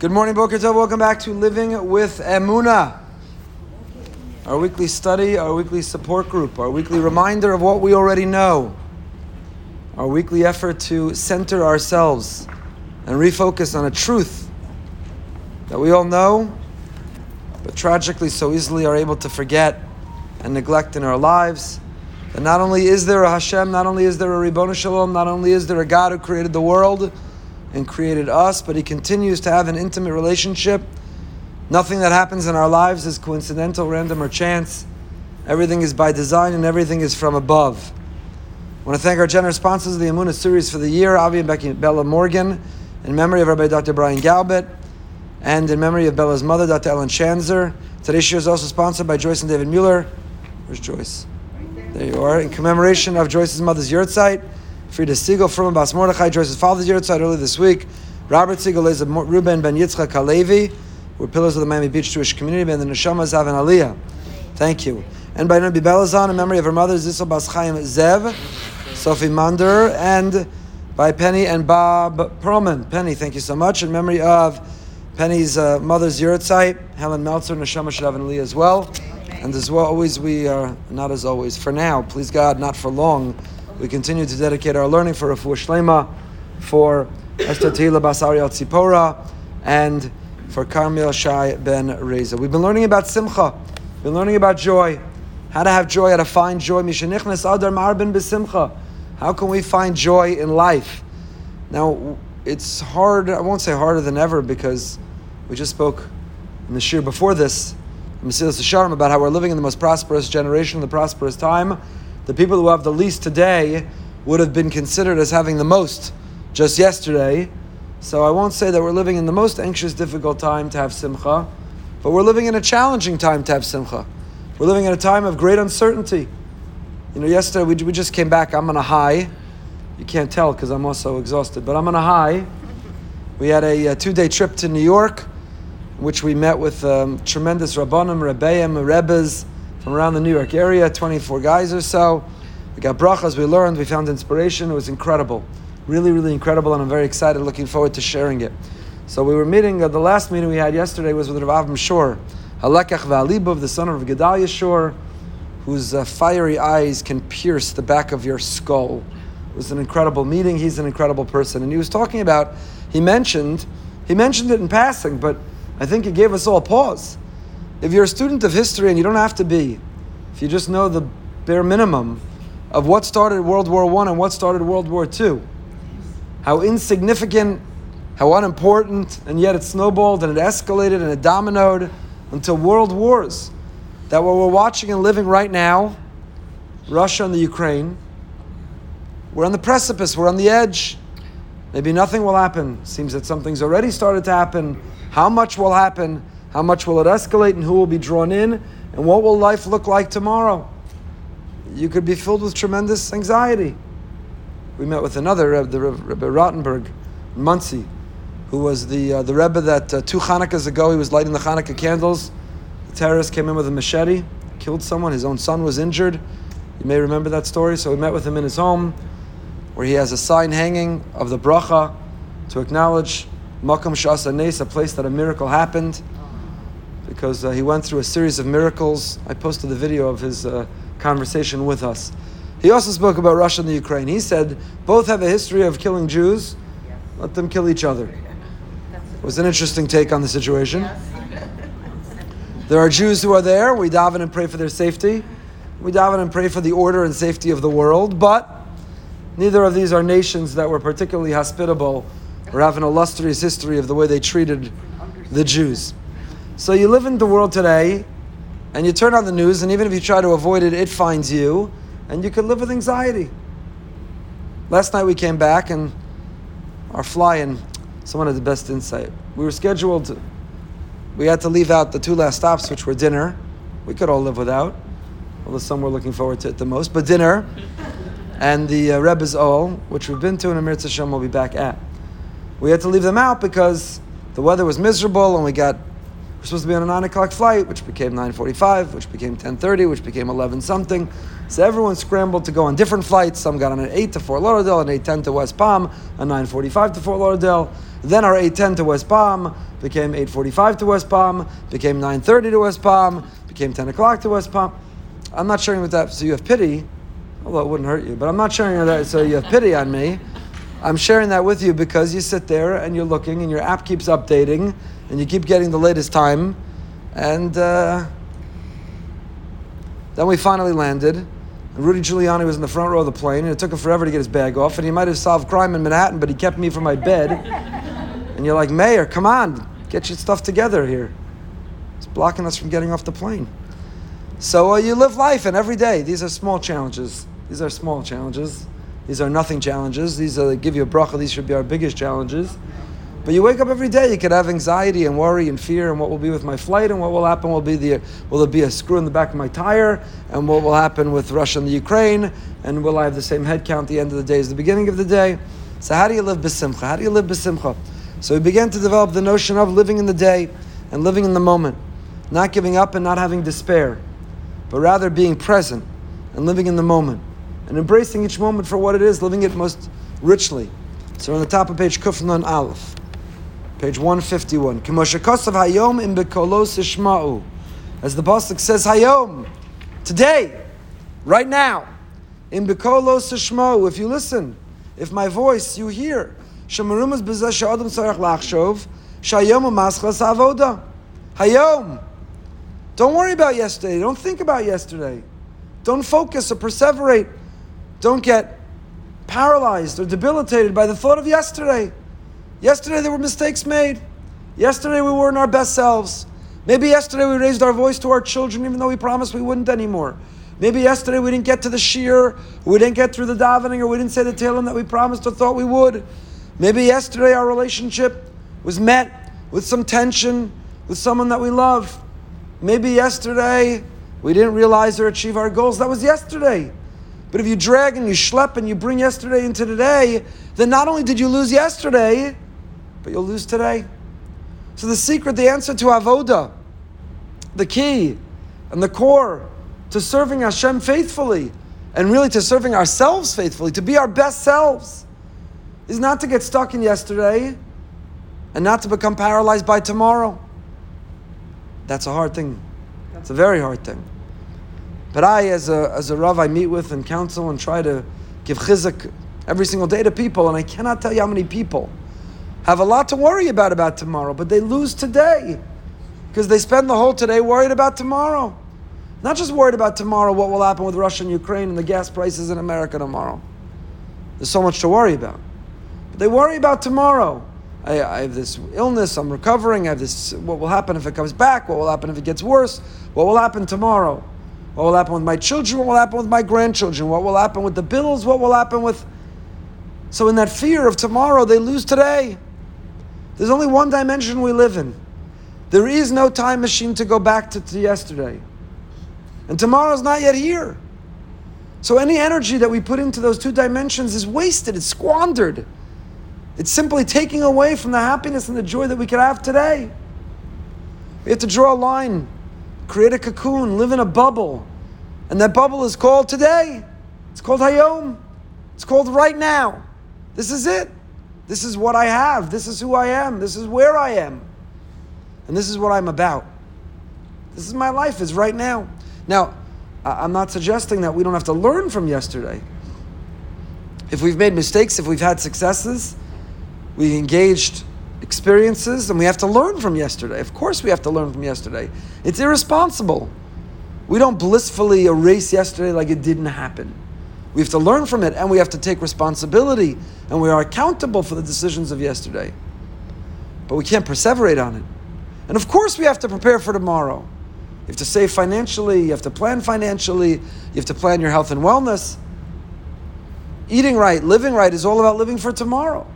Good morning, Boker Tov. Welcome back to Living with Emuna, our weekly study, our weekly support group, our weekly reminder of what we already know, our weekly effort to center ourselves and refocus on a truth that we all know, but tragically so easily are able to forget and neglect in our lives. That not only is there a Hashem, not only is there a Ribbon Shalom, not only is there a God who created the world and created us, but He continues to have an intimate relationship. Nothing that happens in our lives is coincidental, random, or chance. Everything is by design and everything is from above. I want to thank our generous sponsors of the Emuna series for the year, Avi and Becky Bella Morgan, in memory of Rabbi Dr. Brian Galbet, and in memory of Bella's mother, Dr. Ellen Shanzer. Today's show is also sponsored by Joyce and David Mueller. Where's Joyce? There you are. In commemoration of Joyce's mother's yahrzeit. Frida Siegel from Bas Mordechai, Joyce's father's yahrzeit earlier this week. Robert Siegel is a Ruben Ben Yitzchak Halevi. We're pillars of the Miami Beach Jewish community, and the Neshama Zav and Aliyah. Thank you. And by Nabi Belazan, in memory of her mother, Zissel Bas Chaim Zev, Sophie Mander, and by Penny and Bob Perlman. Penny, thank you so much. In memory of Penny's uh, mother's yahrzeit, Helen Meltzer, Neshama Shadav and Aliyah as well. And as well, always we are, not as always, for now, please God, not for long, we continue to dedicate our learning for Refuah Shleimah, for Esther Tehila Basari Al Tzipora, and for Carmel Shai Ben Reza. We've been learning about Simcha, we've been learning about joy, how to have joy, how to find joy. Mishanichnes Adar Marbin Besimcha. How can we find joy in life? Now, it's hard, I won't say harder than ever because we just spoke in the shiur before this, Mesilas Yesharim, about how we're living in the most prosperous generation, the prosperous time the people who have the least today would have been considered as having the most just yesterday. So I won't say that we're living in the most anxious, difficult time to have simcha, but we're living in a challenging time to have simcha. We're living in a time of great uncertainty. You know, yesterday we, we just came back. I'm on a high. You can't tell because I'm also exhausted, but I'm on a high. We had a, a two day trip to New York, which we met with um, tremendous Rabbanim, Rebbeim, Rebbes, from around the New York area, 24 guys or so. We got brachas, we learned, we found inspiration. It was incredible. Really, really incredible, and I'm very excited, looking forward to sharing it. So we were meeting, uh, the last meeting we had yesterday was with Rav Avram Schorr, Halekach Va'alibov, the son of Gedalia Schorr, whose uh, fiery eyes can pierce the back of your skull. It was an incredible meeting. He's an incredible person. And he was talking about, he mentioned, he mentioned it in passing, but I think it gave us all pause. If you're a student of history, and you don't have to be, if you just know the bare minimum of what started World War One and what started World War Two, how insignificant, how unimportant, and yet it snowballed and it escalated and it dominoed until world wars. That what we're watching and living right now, Russia and the Ukraine, we're on the precipice, we're on the edge. Maybe nothing will happen. Seems that something's already started to happen. How much will happen? How much will it escalate and who will be drawn in? And what will life look like tomorrow? You could be filled with tremendous anxiety. We met with another Rebbe, the Rebbe Rottenberg, Monsey, who was the, uh, the Rebbe that uh, two Hanukkahs ago he was lighting the Hanukkah candles. The terrorist came in with a machete, killed someone. His own son was injured. You may remember that story. So we met with him in his home, where he has a sign hanging of the bracha to acknowledge Makam Shasa Nes, a place that a miracle happened because uh, he went through a series of miracles. I posted the video of his uh, conversation with us. He also spoke about Russia and the Ukraine. He said both have a history of killing Jews. Let them kill each other. It was an interesting take on the situation. There are Jews who are there. We daven and pray for their safety. We daven and pray for the order and safety of the world. But neither of these are nations that were particularly hospitable or have an illustrious history of the way they treated the Jews. So you live in the world today, and you turn on the news, and even if you try to avoid it, it finds you, and you can live with anxiety. Last night we came back, and our fly-in, someone had the best insight. We were scheduled, to, we had to leave out the two last stops, which were dinner. We could all live without, although some were looking forward to it the most. But dinner, and the uh, Rebbe's Ol, which we've been to, and Amir Hashem will be back at. We had to leave them out because the weather was miserable, and we got We're supposed to be on a 9 o'clock flight, which became 9.45, which became 10.30, which became 11 something. So everyone scrambled to go on different flights. Some got on an 8 to Fort Lauderdale, an 8.10 to West Palm, a 9.45 to Fort Lauderdale. Then our 8.10 to West Palm became 8.45 to West Palm, became 9.30 to West Palm, became 10 o'clock to West Palm. I'm not sharing with that so you have pity, although it wouldn't hurt you, but I'm not sharing that so you have pity on me. I'm sharing that with you because you sit there and you're looking and your app keeps updating and you keep getting the latest time. And uh, then we finally landed. And Rudy Giuliani was in the front row of the plane, and it took him forever to get his bag off. And he might have solved crime in Manhattan, but he kept me from my bed. and you're like, Mayor, come on, get your stuff together here. It's blocking us from getting off the plane. So uh, you live life, and every day, these are small challenges. These are small challenges. These are nothing challenges. These are, give you a bracha. These should be our biggest challenges. But you wake up every day, you could have anxiety and worry and fear, and what will be with my flight, and what will happen will be the will there be a screw in the back of my tire, and what will happen with Russia and the Ukraine, and will I have the same head count the end of the day as the beginning of the day? So how do you live besimcha? How do you live besimcha? So we began to develop the notion of living in the day and living in the moment, not giving up and not having despair, but rather being present and living in the moment and embracing each moment for what it is, living it most richly. So on the top of page Kufnan Aleph, page 151. Hayom im ishma'u. As the Pasuk says, Hayom, today, right now, in if you listen, if my voice you hear, shemarumas b'zeh she'adam tzarech lachshov. Hayom. Don't worry about yesterday. Don't think about yesterday. Don't focus or perseverate don't get paralyzed or debilitated by the thought of yesterday. Yesterday there were mistakes made. Yesterday we weren't our best selves. Maybe yesterday we raised our voice to our children even though we promised we wouldn't anymore. Maybe yesterday we didn't get to the shiur, we didn't get through the davening, or we didn't say the tehillim that we promised or thought we would. Maybe yesterday our relationship was met with some tension with someone that we love. Maybe yesterday we didn't realize or achieve our goals. That was yesterday. But if you drag and you schlep and you bring yesterday into today, then not only did you lose yesterday, but you'll lose today. So the secret, the answer to avoda, the key and the core to serving Hashem faithfully, and really to serving ourselves faithfully, to be our best selves, is not to get stuck in yesterday and not to become paralyzed by tomorrow. That's a hard thing. It's a very hard thing. But I, as a, as a Rav, I meet with and counsel and try to give chizuk every single day to people, and I cannot tell you how many people have a lot to worry about about tomorrow, but they lose today because they spend the whole today worried about tomorrow. Not just worried about tomorrow, what will happen with Russia and Ukraine and the gas prices in America tomorrow. There's so much to worry about. But they worry about tomorrow. I, I, have this illness, I'm recovering, I have this, what will happen if it comes back? What will happen if it gets worse? What will happen tomorrow? What will happen with my children? What will happen with my grandchildren? What will happen with the bills? What will happen with. So, in that fear of tomorrow, they lose today. There's only one dimension we live in. There is no time machine to go back to, to yesterday. And tomorrow's not yet here. So, any energy that we put into those two dimensions is wasted, it's squandered. It's simply taking away from the happiness and the joy that we could have today. We have to draw a line create a cocoon, live in a bubble. And that bubble is called today. It's called Hayom. It's called right now. This is it. This is what I have. This is who I am. This is where I am. And this is what I'm about. This is my life, is right now. Now, I'm not suggesting that we don't have to learn from yesterday. If we've made mistakes, if we've had successes, we engaged experiences and we have to learn from yesterday. Of course, we have to learn from yesterday. It's irresponsible. We don't blissfully erase yesterday like it didn't happen. We have to learn from it and we have to take responsibility and we are accountable for the decisions of yesterday. But we can't perseverate on it. And of course, we have to prepare for tomorrow. You have to save financially, you have to plan financially, you have to plan your health and wellness. Eating right, living right is all about living for tomorrow.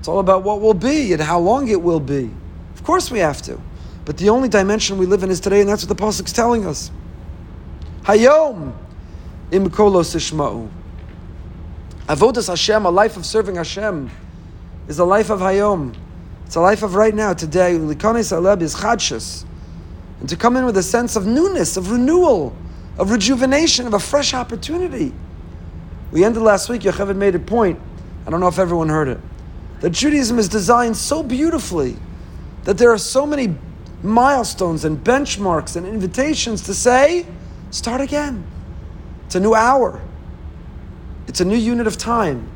It's all about what will be and how long it will be. Of course we have to. But the only dimension we live in is today, and that's what the Pasuk is telling us. Hayom im kolos ishma'u. Avodas Hashem, a life of serving Hashem, is a life of Hayom. It's a life of right now, today. Likonis aleb is chadshus. And to come in with a sense of newness, of renewal, of rejuvenation, of a fresh opportunity. We ended last week, Yocheved made a point. I don't know if everyone heard it. That Judaism is designed so beautifully that there are so many milestones and benchmarks and invitations to say, start again. It's a new hour. It's a new unit of time.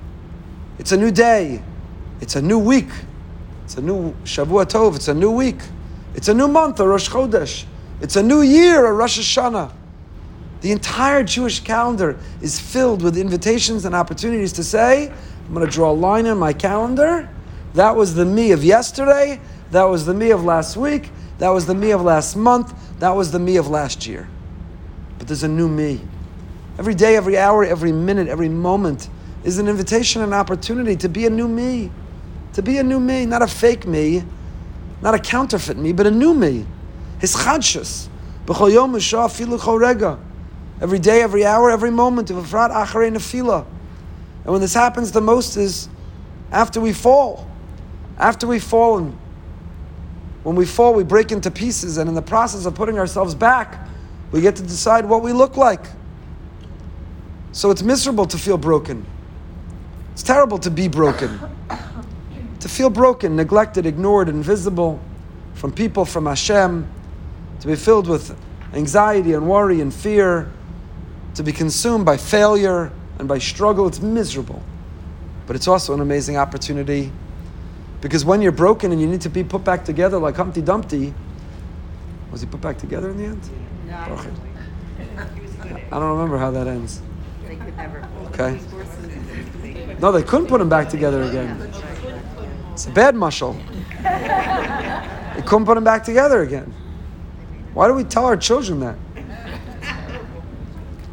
It's a new day. It's a new week. It's a new Shavua Tov. It's a new week. It's a new month, a Rosh Chodesh. It's a new year, a Rosh Hashanah. The entire Jewish calendar is filled with invitations and opportunities to say, I'm going to draw a line in my calendar. That was the me of yesterday. That was the me of last week. That was the me of last month. That was the me of last year. But there's a new me. Every day, every hour, every minute, every moment is an invitation, an opportunity to be a new me. To be a new me, not a fake me, not a counterfeit me, but a new me. His chadshus. Every day, every hour, every moment of Afrat Acharei Nefila. And when this happens the most is after we fall. After we've fallen. When we fall, we break into pieces, and in the process of putting ourselves back, we get to decide what we look like. So it's miserable to feel broken. It's terrible to be broken. to feel broken, neglected, ignored, invisible from people, from Hashem, to be filled with anxiety and worry and fear, to be consumed by failure and by struggle. It's miserable. But it's also an amazing opportunity because when you're broken and you need to be put back together like Humpty Dumpty, was he put back together in the end? No. I don't remember how that ends. Okay. No, they couldn't put them back together again. It's a bad mushal. They couldn't put them back together again. Why do we tell our children that?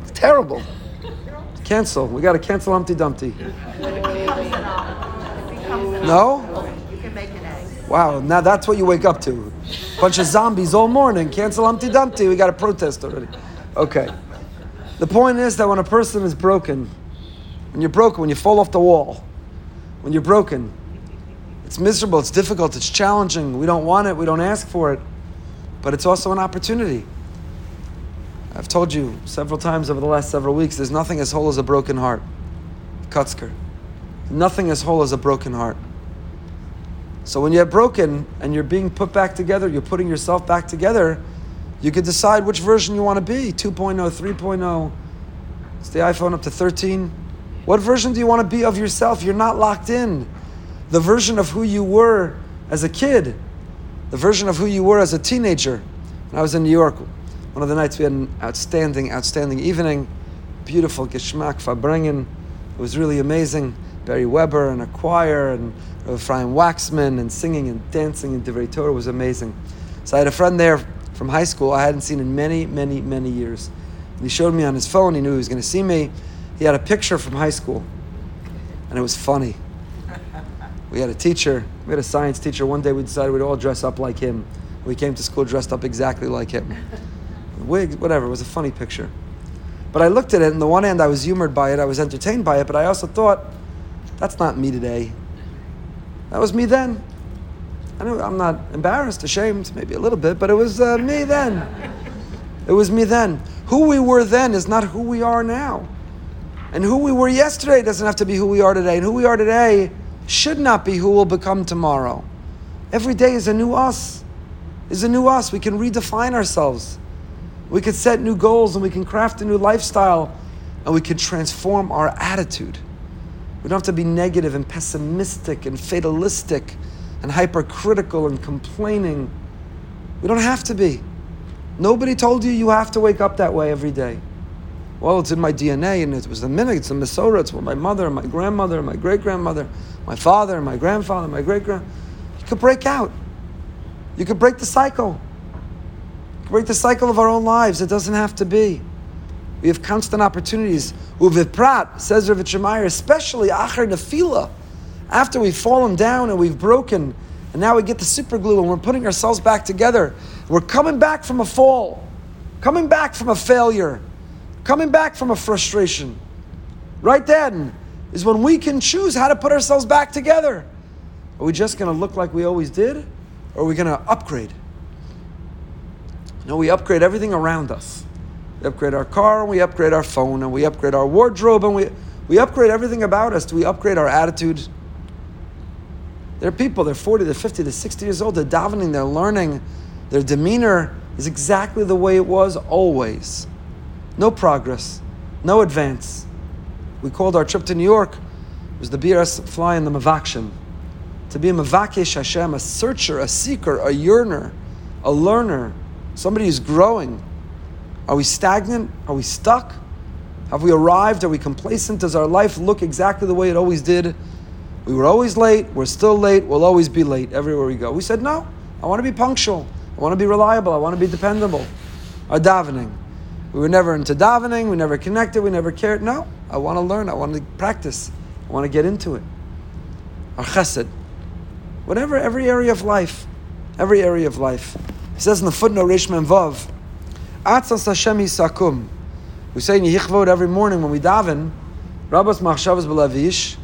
It's terrible. Cancel. We got to cancel Humpty Dumpty. No? Wow, now that's what you wake up to. Bunch of zombies all morning. Cancel Humpty Dumpty. We got a protest already. Okay. The point is that when a person is broken, when you're broken, when you fall off the wall, when you're broken, it's miserable, it's difficult, it's challenging. We don't want it, we don't ask for it, but it's also an opportunity. I've told you several times over the last several weeks there's nothing as whole as a broken heart. Kotzker. Nothing as whole as a broken heart. So when you're broken and you're being put back together, you're putting yourself back together, you can decide which version you want to be 2.0, 3.0. It's the iPhone up to 13. What version do you want to be of yourself? You're not locked in. The version of who you were as a kid, the version of who you were as a teenager. When I was in New York, one of the nights we had an outstanding, outstanding evening. Beautiful Geschmack Farbrengen. It was really amazing. Barry Weber and a choir and uh, Ephraim Waxman and singing and dancing in Divrei Torah was amazing. So I had a friend there from high school I hadn't seen in many, many, many years. And he showed me on his phone, he knew he was going to see me. He had a picture from high school, and it was funny. We had a teacher, we had a science teacher. One day we decided we'd all dress up like him. We came to school dressed up exactly like him. Wigs, whatever, it was a funny picture. But I looked at it, and the one hand I was humored by it, I was entertained by it, but I also thought, that's not me today. That was me then. I know I'm not embarrassed, ashamed, maybe a little bit, but it was uh, me then. It was me then. Who we were then is not who we are now. And who we were yesterday doesn't have to be who we are today. And who we are today should not be who we'll become tomorrow. Every day is a new us. Is a new us. We can redefine ourselves. We can set new goals and we can craft a new lifestyle and we can transform our attitude. We don't have to be negative and pessimistic and fatalistic and hypercritical and complaining. We don't have to be. Nobody told you you have to wake up that way every day well, it's in my DNA, and it was the minute, it's the Masorah, it's what my mother, and my grandmother, and my great grandmother, my father, and my grandfather, my great grand. You could break out. You could break the cycle. break the cycle of our own lives. It doesn't have to be. We have constant opportunities. Uviprat, says Rav especially Achar Nefila, after we've fallen down and we've broken, and now we get the super glue and we're putting ourselves back together. We're coming back from a fall, coming back from a failure coming back from a frustration. Right then is when we can choose how to put ourselves back together. Are we just going to look like we always did? Or are we going to upgrade? No, we upgrade everything around us. We upgrade our car, and we upgrade our phone, and we upgrade our wardrobe, and we, we upgrade everything about us. Do we upgrade our attitude? There are people, they're 40, they're 50, they're 60 years old, they're davening, they're learning. Their demeanor is exactly the way it was always. No progress, no advance. We called our trip to New York, it was the BRS flying the Mavakshin. To be a Mavakesh Hashem, a searcher, a seeker, a yearner, a learner, somebody who's growing. Are we stagnant? Are we stuck? Have we arrived? Are we complacent? Does our life look exactly the way it always did? We were always late, we're still late, we'll always be late everywhere we go. We said, no, I want to be punctual, I want to be reliable, I want to be dependable. Our davening. We were never into davening, we never connected, we never cared. No, I want to learn, I want to practice, I want to get into it. Our chesed. Whatever, every area of life, every area of life. He says in the footnote, Reish Vav, Atzas Hashem Yisakum. We say in Yehichvot every morning when we daven, Rabbas Machshavas Belavish,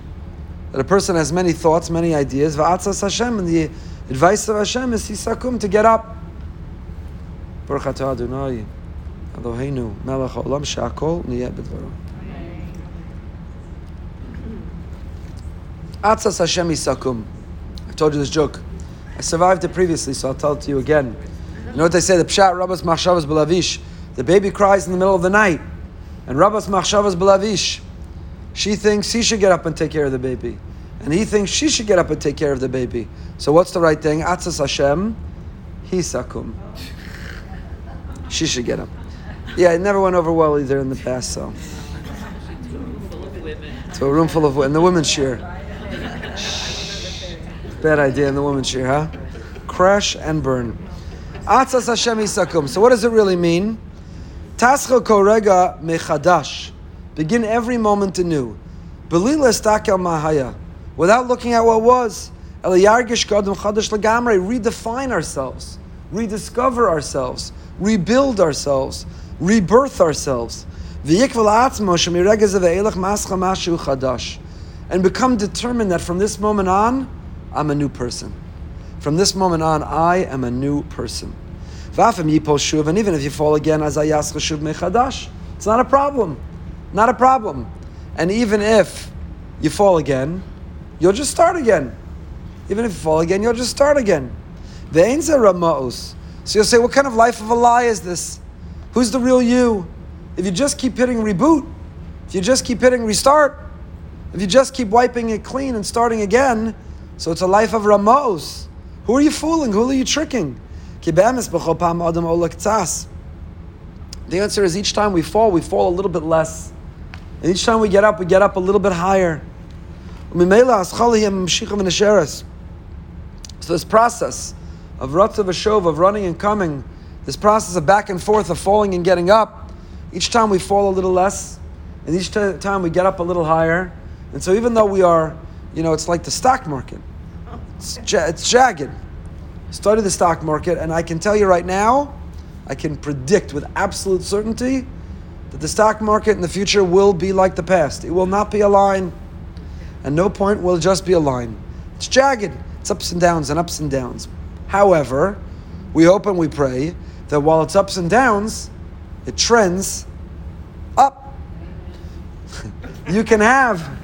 that a person has many thoughts, many ideas. Va'atzas Hashem, and the advice of Hashem is Yisakum, to get up. Baruch atah Adonai, Eloheinu, melech haolam, she'akol niyeh b'dvaro. Atzas Hashem Yisakum. I told you this joke. I survived it previously, so I'll tell it to you again. You know what they say? The Pshat Rabbas Machshavas Belavish. The baby cries in the middle of the night. And Rabbas Machshavas Belavish. She thinks he should get up and take care of the baby. And he thinks she should get up and take care of the baby. So what's the right thing? Atzas Hashem, Hisakum. She should get up. Yeah, it never went over well either in the past, so. To a room full of women. The women's share. Bad idea in the women's share, huh? Crash and burn. Atzas Hashem Isakum. So what does it really mean? Tascha korega mechadash. Begin every moment anew. Belila stakel mahaya. Without looking at what was. Redefine ourselves. Rediscover ourselves. Rebuild ourselves. Rebirth ourselves. And become determined that from this moment on, I'm a new person. From this moment on, I am a new person. And even if you fall again, it's not a problem. Not a problem. And even if you fall again, you'll just start again. Even if you fall again, you'll just start again. So you'll say, what kind of life of a lie is this? Who's the real you? If you just keep hitting reboot, if you just keep hitting restart, if you just keep wiping it clean and starting again, so it's a life of Ramos. Who are you fooling? Who are you tricking? The answer is each time we fall, we fall a little bit less. And each time we get up, we get up a little bit higher. So this process of Ratzav Ashov, of running and coming, this process of back and forth, of falling and getting up, each time we fall a little less, and each t- time we get up a little higher. And so even though we are, you know, it's like the stock market. It's, ja- it's jagged. Study the stock market, and I can tell you right now, I can predict with absolute certainty that the stock market in the future will be like the past. It will not be a line, and no point will just be a line. It's jagged. It's ups and downs and ups and downs. However, we hope and we pray that while it's ups and downs, it trends up. you can have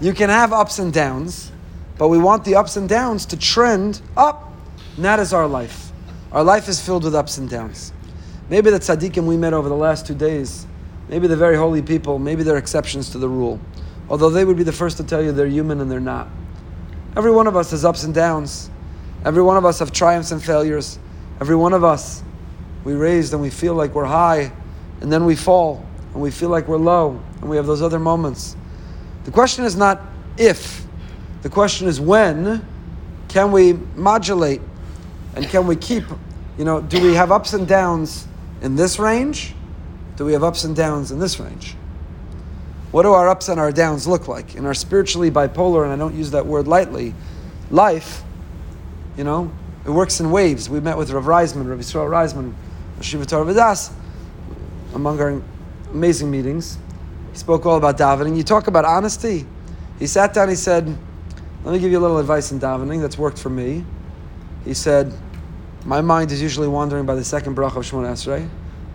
you can have ups and downs, but we want the ups and downs to trend up. And that is our life. Our life is filled with ups and downs. Maybe the tzaddikim we met over the last two days, maybe the very holy people, maybe they're exceptions to the rule. Although they would be the first to tell you they're human and they're not. Every one of us has ups and downs. Every one of us have triumphs and failures. Every one of us, we raise and we feel like we're high, and then we fall and we feel like we're low, and we have those other moments. The question is not if, the question is when can we modulate and can we keep, you know, do we have ups and downs in this range? Do we have ups and downs in this range? What do our ups and our downs look like? In our spiritually bipolar, and I don't use that word lightly, life, you know, it works in waves. We met with Rav Reisman, Rav Yisrael Reisman, Shiva Vadas, among our amazing meetings. He spoke all about davening. You talk about honesty. He sat down, he said, Let me give you a little advice in davening that's worked for me. He said, My mind is usually wandering by the second bracha of Shemona Esrei.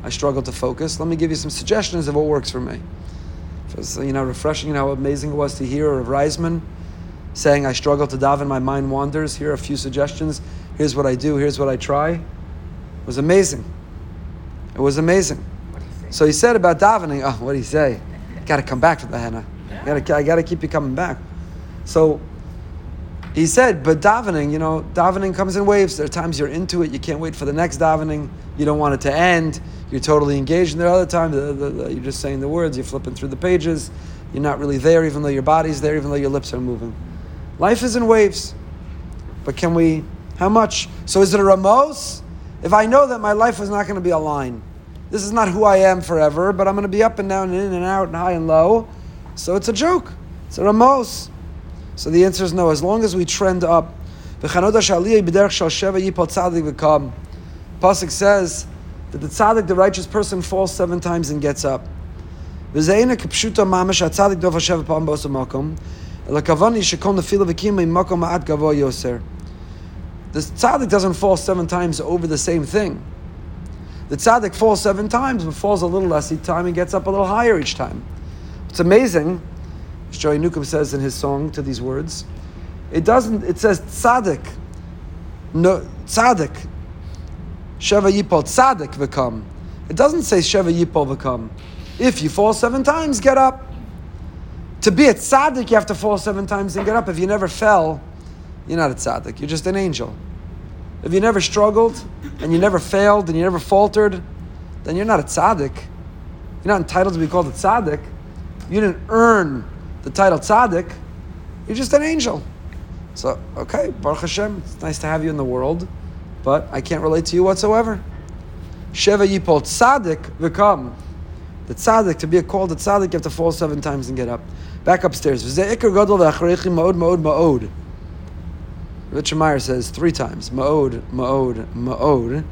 I struggle to focus. Let me give you some suggestions of what works for me. It's you know refreshing. How amazing it was to hear of Reisman saying, "I struggle to daven, my mind wanders." Here are a few suggestions. Here's what I do. Here's what I try. It was amazing. It was amazing. So he said about davening. Oh, what did he say? Got to come back to the henna. I got to keep you coming back. So he said, but davening, you know, davening comes in waves. There are times you're into it, you can't wait for the next davening, you don't want it to end, you're totally engaged. And there are other times you're just saying the words, you're flipping through the pages, you're not really there, even though your body's there, even though your lips are moving. Life is in waves. But can we, how much? So is it a ramos? If I know that my life is not going to be a line, this is not who I am forever, but I'm going to be up and down and in and out and high and low. So it's a joke. It's a ramos. So the answer is no. As long as we trend up. The pasuk says that the tzaddik, the righteous person, falls seven times and gets up. The tzaddik doesn't fall seven times over the same thing. The tzaddik falls seven times, but falls a little less each time and gets up a little higher each time. It's amazing Joey Newcomb says in his song to these words. It doesn't, it says tzaddik. No, tzaddik. Sheva yipol tzaddik v'kam. It doesn't say sheva yipol v'kam. If you fall seven times, get up. To be a tzaddik, you have to fall seven times and get up. If you never fell, you're not a tzaddik. You're just an angel. If you never struggled and you never failed and you never faltered, then you're not a tzaddik. You're not entitled to be called a tzaddik. You didn't earn the title tzaddik, you're just an angel. So, okay, Baruch Hashem, it's nice to have you in the world, but I can't relate to you whatsoever. Sheva Yipol tzaddik v'kam. The tzaddik, to be called a tzaddik, you have to fall seven times and get up. Back upstairs. V'zeh ikar gadol v'achreichi ma'od ma'od ma'od. Richard Meyer says three times, ma'od, ma'od, ma'od,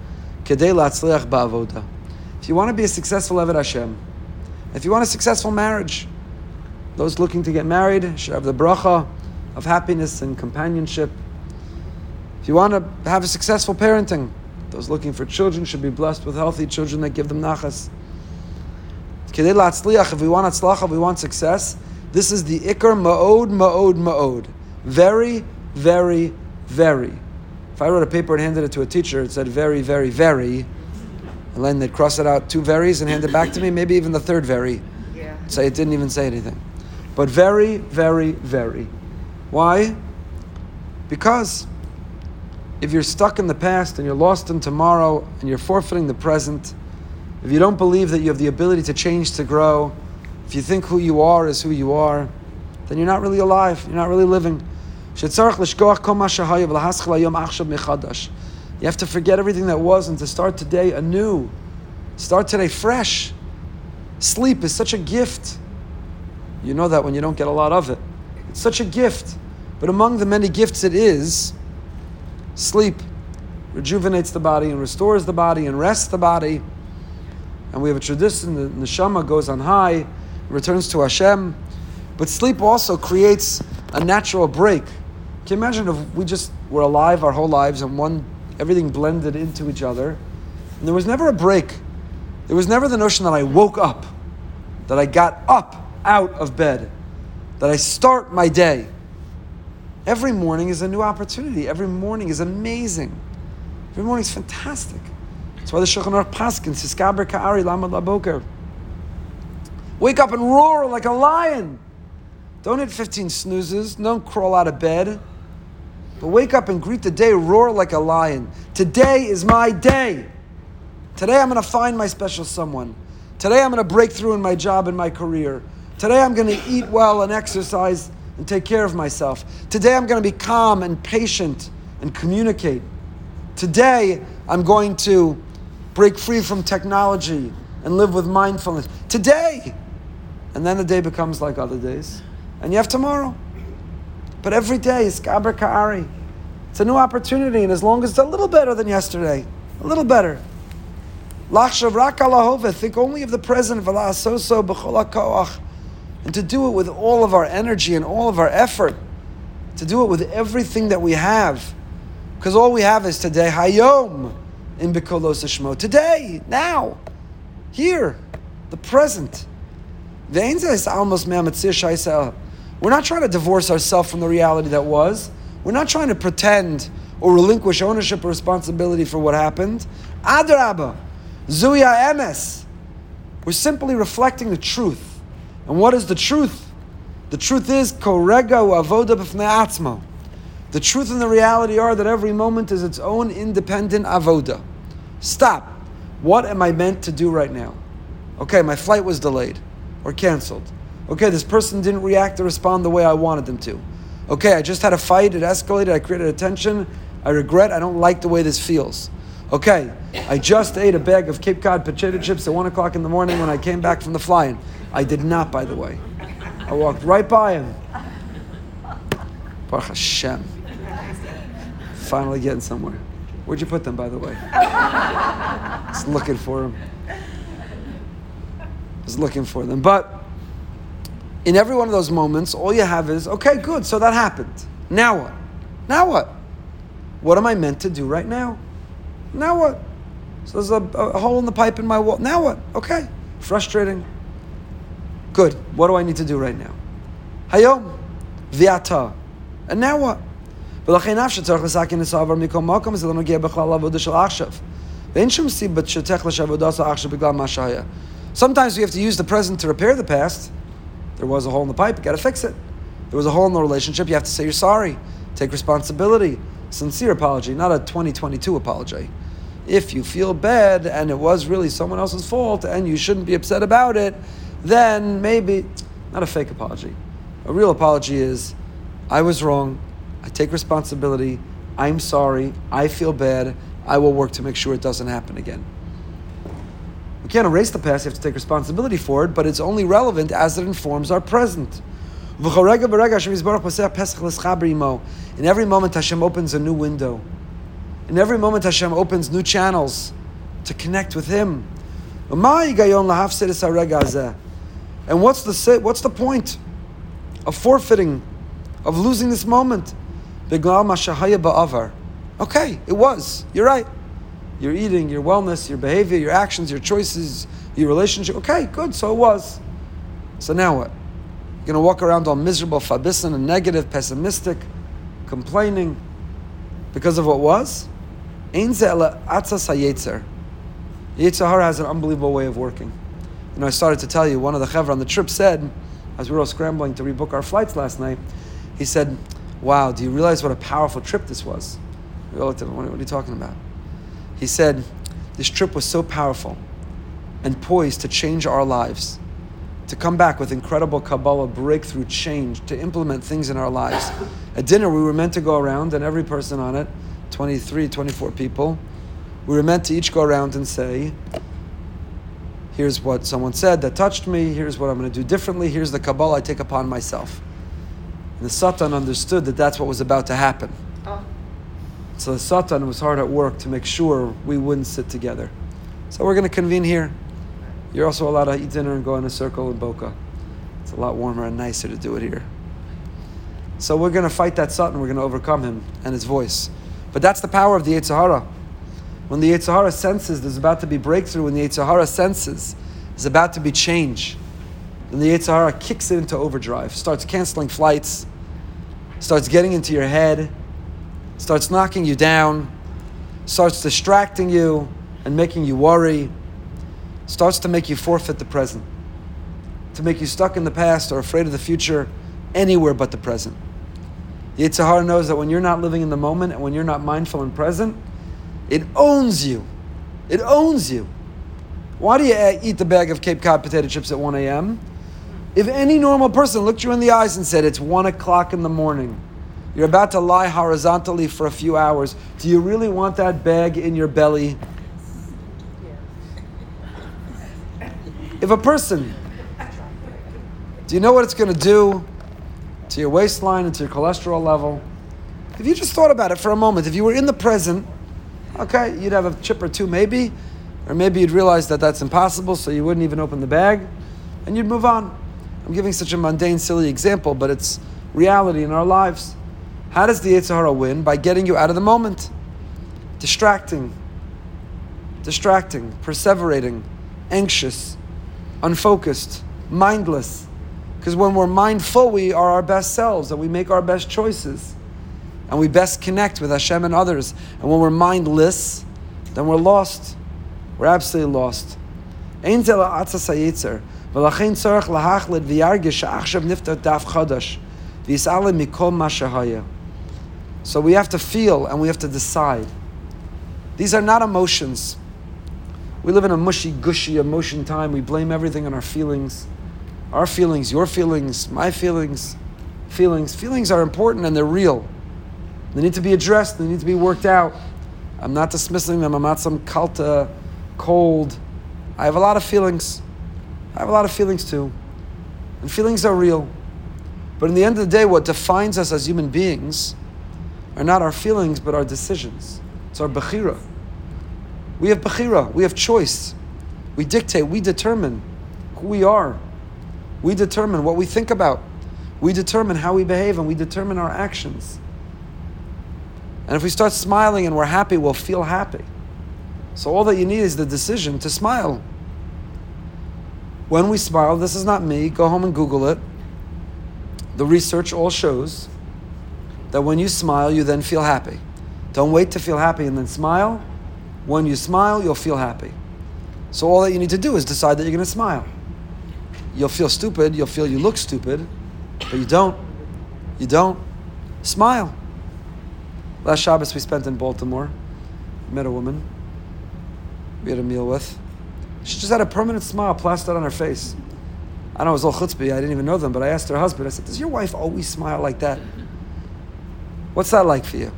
kedei latzliach ba'avoda. If you want to be a successful Eved Hashem, if you want a successful marriage, those looking to get married should have the bracha of happiness and companionship. If you want to have a successful parenting, those looking for children should be blessed with healthy children that give them nachas. If we want atzlacha, if we want success, this is the ikar ma'od, ma'od, ma'od. Very, very, very. If I wrote a paper and handed it to a teacher, it said very, very, very, and then they'd cross it out two verys and hand it back to me, maybe even the third very. Yeah. Say it didn't even say anything but very, very, very. Why? Because if you're stuck in the past and you're lost in tomorrow and you're forfeiting the present, if you don't believe that you have the ability to change, to grow, if you think who you are is who you are, then you're not really alive, you're not really living. You have to forget everything that was and to start today anew. Start today fresh. Sleep is such a gift. You know that when you don't get a lot of it. It's such a gift. But among the many gifts it is, sleep rejuvenates the body and restores the body and rests the body. And we have a tradition the neshama goes on high, returns to Hashem. But sleep also creates a natural break. Can you imagine if we just were alive our whole lives and one everything blended into each other? And there was never a break. There was never the notion that I woke up, that I got up out of bed, that I start my day. Every morning is a new opportunity. Every morning is amazing. Every morning is fantastic. That's why the Shulchan Aruch Paskin, Siskaber Ka'ari Lamad Laboker. Wake up and roar like a lion. Don't hit 15 snoozes. Don't crawl out of bed. But wake up and greet the day, roar like a lion. Today is my day. Today I'm going to find my special someone. Today I'm going to break through in my job and my career. Today I'm going to eat well and exercise and take care of myself. Today I'm going to be calm and patient and communicate. Today I'm going to break free from technology and live with mindfulness. Today! And then the day becomes like other days. And you have tomorrow. But every day is Gaber Ka'ari. It's a new opportunity, and as long as it's a little better than yesterday, a little better. Lachshav rak think only of the present, v'la b'chol and to do it with all of our energy and all of our effort. to do it with everything that we have. Because all we have is today, Hayom in Bikolos Shmo. Today, now, here, the present. We're not trying to divorce ourselves from the reality that was. We're not trying to pretend or relinquish ownership or responsibility for what happened. Adraba, Zuya. We're simply reflecting the truth. And what is the truth? The truth is korega avoda b'fnei The truth and the reality are that every moment is its own independent avoda. Stop. What am I meant to do right now? Okay, my flight was delayed or canceled. Okay, this person didn't react or respond the way I wanted them to. Okay, I just had a fight, it escalated, I created a tension. I regret, I don't like the way this feels. Okay, I just ate a bag of Cape Cod potato chips at 1 o'clock in the morning when I came back from the flying. I did not, by the way. I walked right by him. Baruch Hashem. Finally getting somewhere. Where'd you put them, by the way? Just looking for them. Just looking for them. But in every one of those moments, all you have is, okay, good, so that happened. Now what? Now what? What am I meant to do right now? Now what? So there's a, a hole in the pipe in my wall. Now what? Okay. Frustrating. Good. What do I need to do right now? Hayom. Viata. And now what? Sometimes we have to use the present to repair the past. There was a hole in the pipe, you got to fix it. There was a hole in the relationship, you have to say you're sorry. Take responsibility sincere apology, not a 2022 apology. If you feel bad and it was really someone else's fault and you shouldn't be upset about it, then maybe, not a fake apology. A real apology is, I was wrong, I take responsibility, I'm sorry, I feel bad, I will work to make sure it doesn't happen again. We can't erase the past, you have to take responsibility for it, but it's only relevant as it informs our present. In every moment, Hashem opens a new window. In every moment, Hashem opens new channels to connect with Him. And what's the what's the point of forfeiting, of losing this moment? Okay, it was. You're right. Your eating, your wellness, your behavior, your actions, your choices, your relationship. Okay, good. So it was. So now what? You're going to walk around all miserable, fabisan, and negative, pessimistic, complaining because of what was. Yetzer Hara has an unbelievable way of working. You know, I started to tell you, one of the chevra on the trip said, as we were all scrambling to rebook our flights last night, he said, Wow, do you realize what a powerful trip this was? We all looked at him, what are you talking about? He said, This trip was so powerful and poised to change our lives to come back with incredible Kabbalah breakthrough change, to implement things in our lives. At dinner, we were meant to go around, and every person on it, 23, 24 people, we were meant to each go around and say, Here's what someone said that touched me, here's what I'm going to do differently, here's the Kabbalah I take upon myself. And the Satan understood that that's what was about to happen. Oh. So the Satan was hard at work to make sure we wouldn't sit together. So we're going to convene here. You're also allowed to eat dinner and go in a circle in Boca. It's a lot warmer and nicer to do it here. So we're going to fight that Satan. We're going to overcome him and his voice. But that's the power of the Yetzer Hara. When the Yetzer Hara senses there's about to be breakthrough, when the Yetzer Hara senses there's about to be change, then the Yetzer Hara kicks it into overdrive, starts canceling flights, starts getting into your head, starts knocking you down, starts distracting you and making you worry starts to make you forfeit the present, to make you stuck in the past or afraid of the future anywhere but the present. Yetzer Hara knows that when you're not living in the moment and when you're not mindful and present, it owns you. It owns you. Why do you uh, eat the bag of Cape Cod potato chips at 1 a.m.? If any normal person looked you in the eyes and said, It's 1 o'clock in the morning, you're about to lie horizontally for a few hours, do you really want that bag in your belly If a person, do you know what it's going to do to your waistline and to your cholesterol level? If you just thought about it for a moment, if you were in the present, okay, you'd have a chip or two maybe, or maybe you'd realize that that's impossible, so you wouldn't even open the bag, and you'd move on. I'm giving such a mundane, silly example, but it's reality in our lives. How does the Yetzer Hara win? By getting you out of the moment, distracting, distracting, perseverating, anxious, unfocused, mindless. Because when we're mindful, we are our best selves and we make our best choices and we best connect with Hashem and others. And when we're mindless, then we're lost. We're absolutely lost. So we have to feel and we have to decide. These are not emotions. We live in a mushy, gushy emotion time. We blame everything on our feelings. Our feelings, your feelings, my feelings, feelings. Feelings are important and they're real. They need to be addressed, they need to be worked out. I'm not dismissing them. I'm not some kalta, uh, cold. I have a lot of feelings. I have a lot of feelings too. And feelings are real. But in the end of the day, what defines us as human beings are not our feelings, but our decisions. It's our bechira. We have bechira. We have choice. We dictate. We determine who we are. We determine what we think about. We determine how we behave, and we determine our actions. And if we start smiling and we're happy, we'll feel happy. So all that you need is the decision to smile. When we smile, this is not me, go home and Google it. The research all shows that when you smile, you then feel happy. Don't wait to feel happy and then smile. When you smile, you'll feel happy. So all that you need to do is decide that you're going to smile. You'll feel stupid, you'll feel you look stupid, but you don't. You don't. Smile. Last Shabbos we spent in Baltimore. Met a woman. We had a meal with. She just had a permanent smile plastered on her face. I know it was all chutzpah. I didn't even know them, but I asked her husband. I said, "Does your wife always smile like that? What's that like for you?"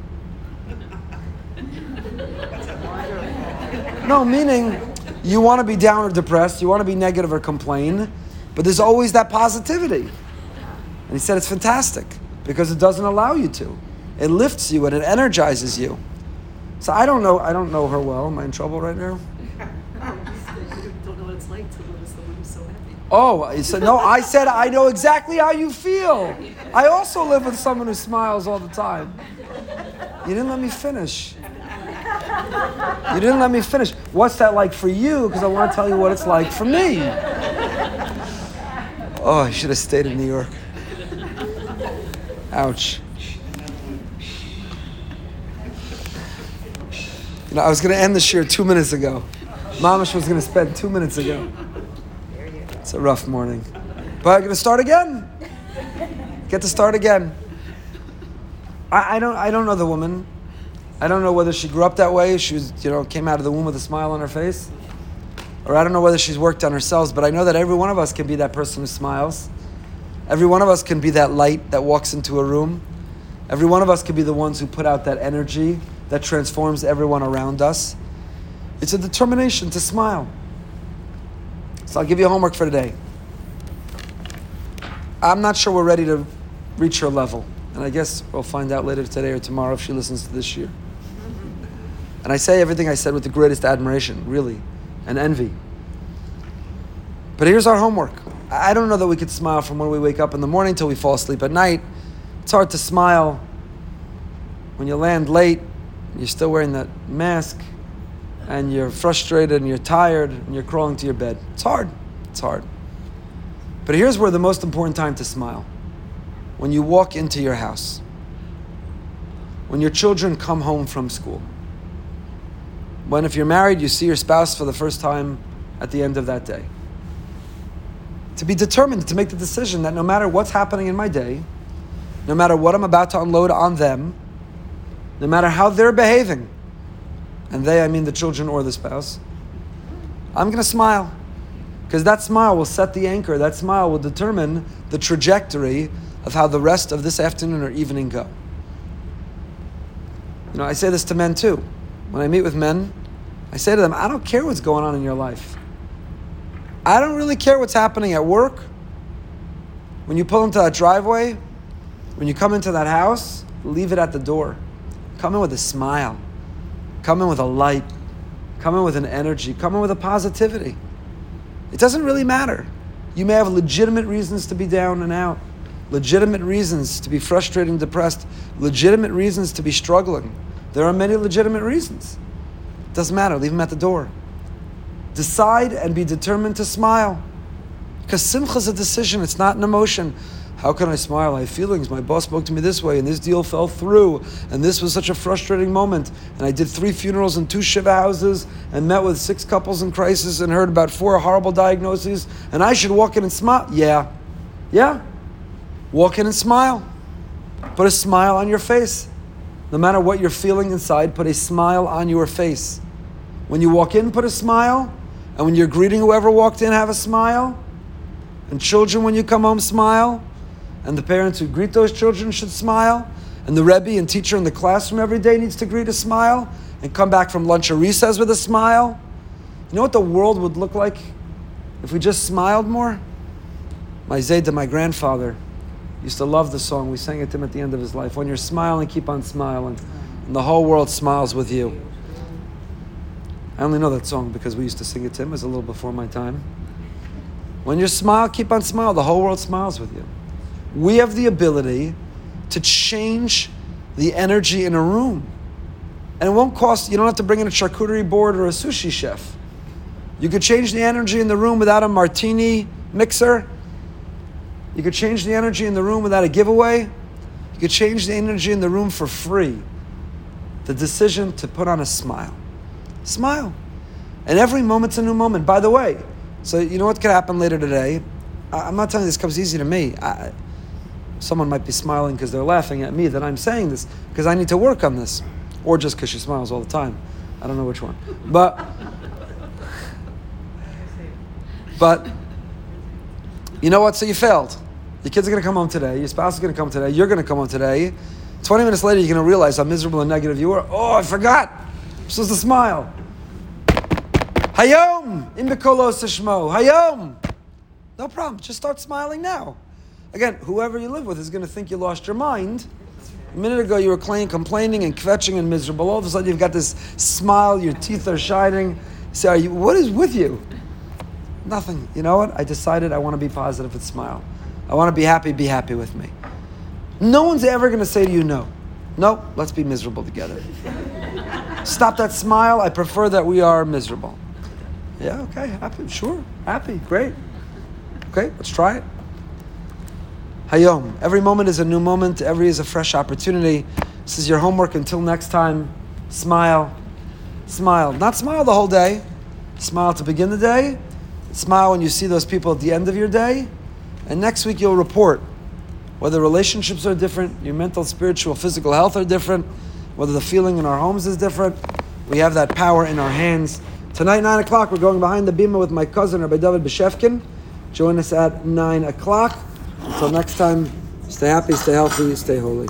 no, meaning you want to be down or depressed, you want to be negative or complain, but there's always that positivity. And he said it's fantastic because it doesn't allow you to. It lifts you and it energizes you. So I don't know. I don't know her well. Am I in trouble right now? Oh, no. I said I know exactly how you feel. I also live with someone who smiles all the time. You didn't let me finish. You didn't let me finish. What's that like for you? Because I want to tell you what it's like for me. Oh, I should have stayed in New York. Ouch. You know, I was going to end the year two minutes ago. Mamish was going to spend two minutes ago. It's a rough morning. But I'm going to start again. Get to start again. I, I, don't, I don't know the woman. I don't know whether she grew up that way. She was, you know, came out of the womb with a smile on her face. Or I don't know whether she's worked on herself, but I know that every one of us can be that person who smiles. Every one of us can be that light that walks into a room. Every one of us can be the ones who put out that energy that transforms everyone around us. It's a determination to smile. So I'll give you homework for today. I'm not sure we're ready to reach her level. And I guess we'll find out later today or tomorrow if she listens to this year. Mm-hmm. And I say everything I said with the greatest admiration, really, and envy. But here's our homework. I don't know that we could smile from when we wake up in the morning till we fall asleep at night. It's hard to smile when you land late you're still wearing that mask, and you're frustrated and you're tired and you're crawling to your bed. It's hard. It's hard. But here's where the most important time to smile when you walk into your house, when your children come home from school, when, if you're married, you see your spouse for the first time at the end of that day. To be determined to make the decision that no matter what's happening in my day, no matter what I'm about to unload on them, no matter how they're behaving, and they, I mean the children or the spouse, I'm going to smile. Because that smile will set the anchor, that smile will determine the trajectory of how the rest of this afternoon or evening go. You know, I say this to men too. When I meet with men, I say to them, I don't care what's going on in your life. I don't really care what's happening at work. When you pull into that driveway, when you come into that house, leave it at the door. Come in with a smile. Come in with a light. Come in with an energy. Come in with a positivity. It doesn't really matter. You may have legitimate reasons to be down and out, legitimate reasons to be frustrated and depressed, legitimate reasons to be struggling. There are many legitimate reasons. Doesn't matter, leave them at the door. Decide and be determined to smile. Because simcha is a decision, it's not an emotion. How can I smile? I have feelings. My boss spoke to me this way, and this deal fell through, and this was such a frustrating moment. And I did three funerals and two shiva houses, and met with six couples in crisis, and heard about four horrible diagnoses. And I should walk in and smile. Yeah, yeah. Walk in and smile. Put a smile on your face. No matter what you're feeling inside, put a smile on your face. When you walk in, put a smile. And when you're greeting whoever walked in, have a smile. And children, when you come home, smile and the parents who greet those children should smile, and the Rebbe and teacher in the classroom every day needs to greet a smile, and come back from lunch or recess with a smile. You know what the world would look like if we just smiled more? My Zayda, my grandfather, used to love the song. We sang it to him at the end of his life. When you're smiling, keep on smiling. And the whole world smiles with you. I only know that song because we used to sing it to him. It was a little before my time. When you smile, keep on smiling. The whole world smiles with you we have the ability to change the energy in a room. And it won't cost, you don't have to bring in a charcuterie board or a sushi chef. You could change the energy in the room without a martini mixer. You could change the energy in the room without a giveaway. You could change the energy in the room for free. The decision to put on a smile. Smile. And every moment's a new moment. By the way, so you know what could happen later today? I'm not telling you this comes easy to me. I, someone might be smiling because they're laughing at me that I'm saying this because I need to work on this, or just because she smiles all the time. I don't know which one, but but you know what? So you failed. Your kids are going to come home today. Your spouse is going to come today. You're going to come home today. Twenty minutes later, you're going to realize how miserable and negative you were. Oh, I forgot. I'm supposed to smile. Hayom Shmo. Hayom. No problem. Just start smiling now. Again, whoever you live with is going to think you lost your mind. A minute ago, you were complaining and kvetching and miserable. All of a sudden, you've got this smile, your teeth are shining. say, are you, what is with you? Nothing. You know what? I decided I want to be positive and smile. I want to be happy, be happy with me. No one's ever going to say to you no. No, let's be miserable together. Stop that smile. I prefer that we are miserable. Yeah, okay, happy, sure, happy, great. Okay, let's try it. Hayom. Every moment is a new moment. Every is a fresh opportunity. This is your homework. Until next time, smile. Smile. Not smile the whole day. Smile to begin the day. Smile when you see those people at the end of your day. And next week you'll report whether relationships are different, your mental, spiritual, physical health are different, whether the feeling in our homes is different. We have that power in our hands. Tonight, 9 o'clock, we're going behind the bima with my cousin, Rabbi David Bashevkin. Join us at 9 o'clock. Until next time, stay happy, stay healthy, stay holy.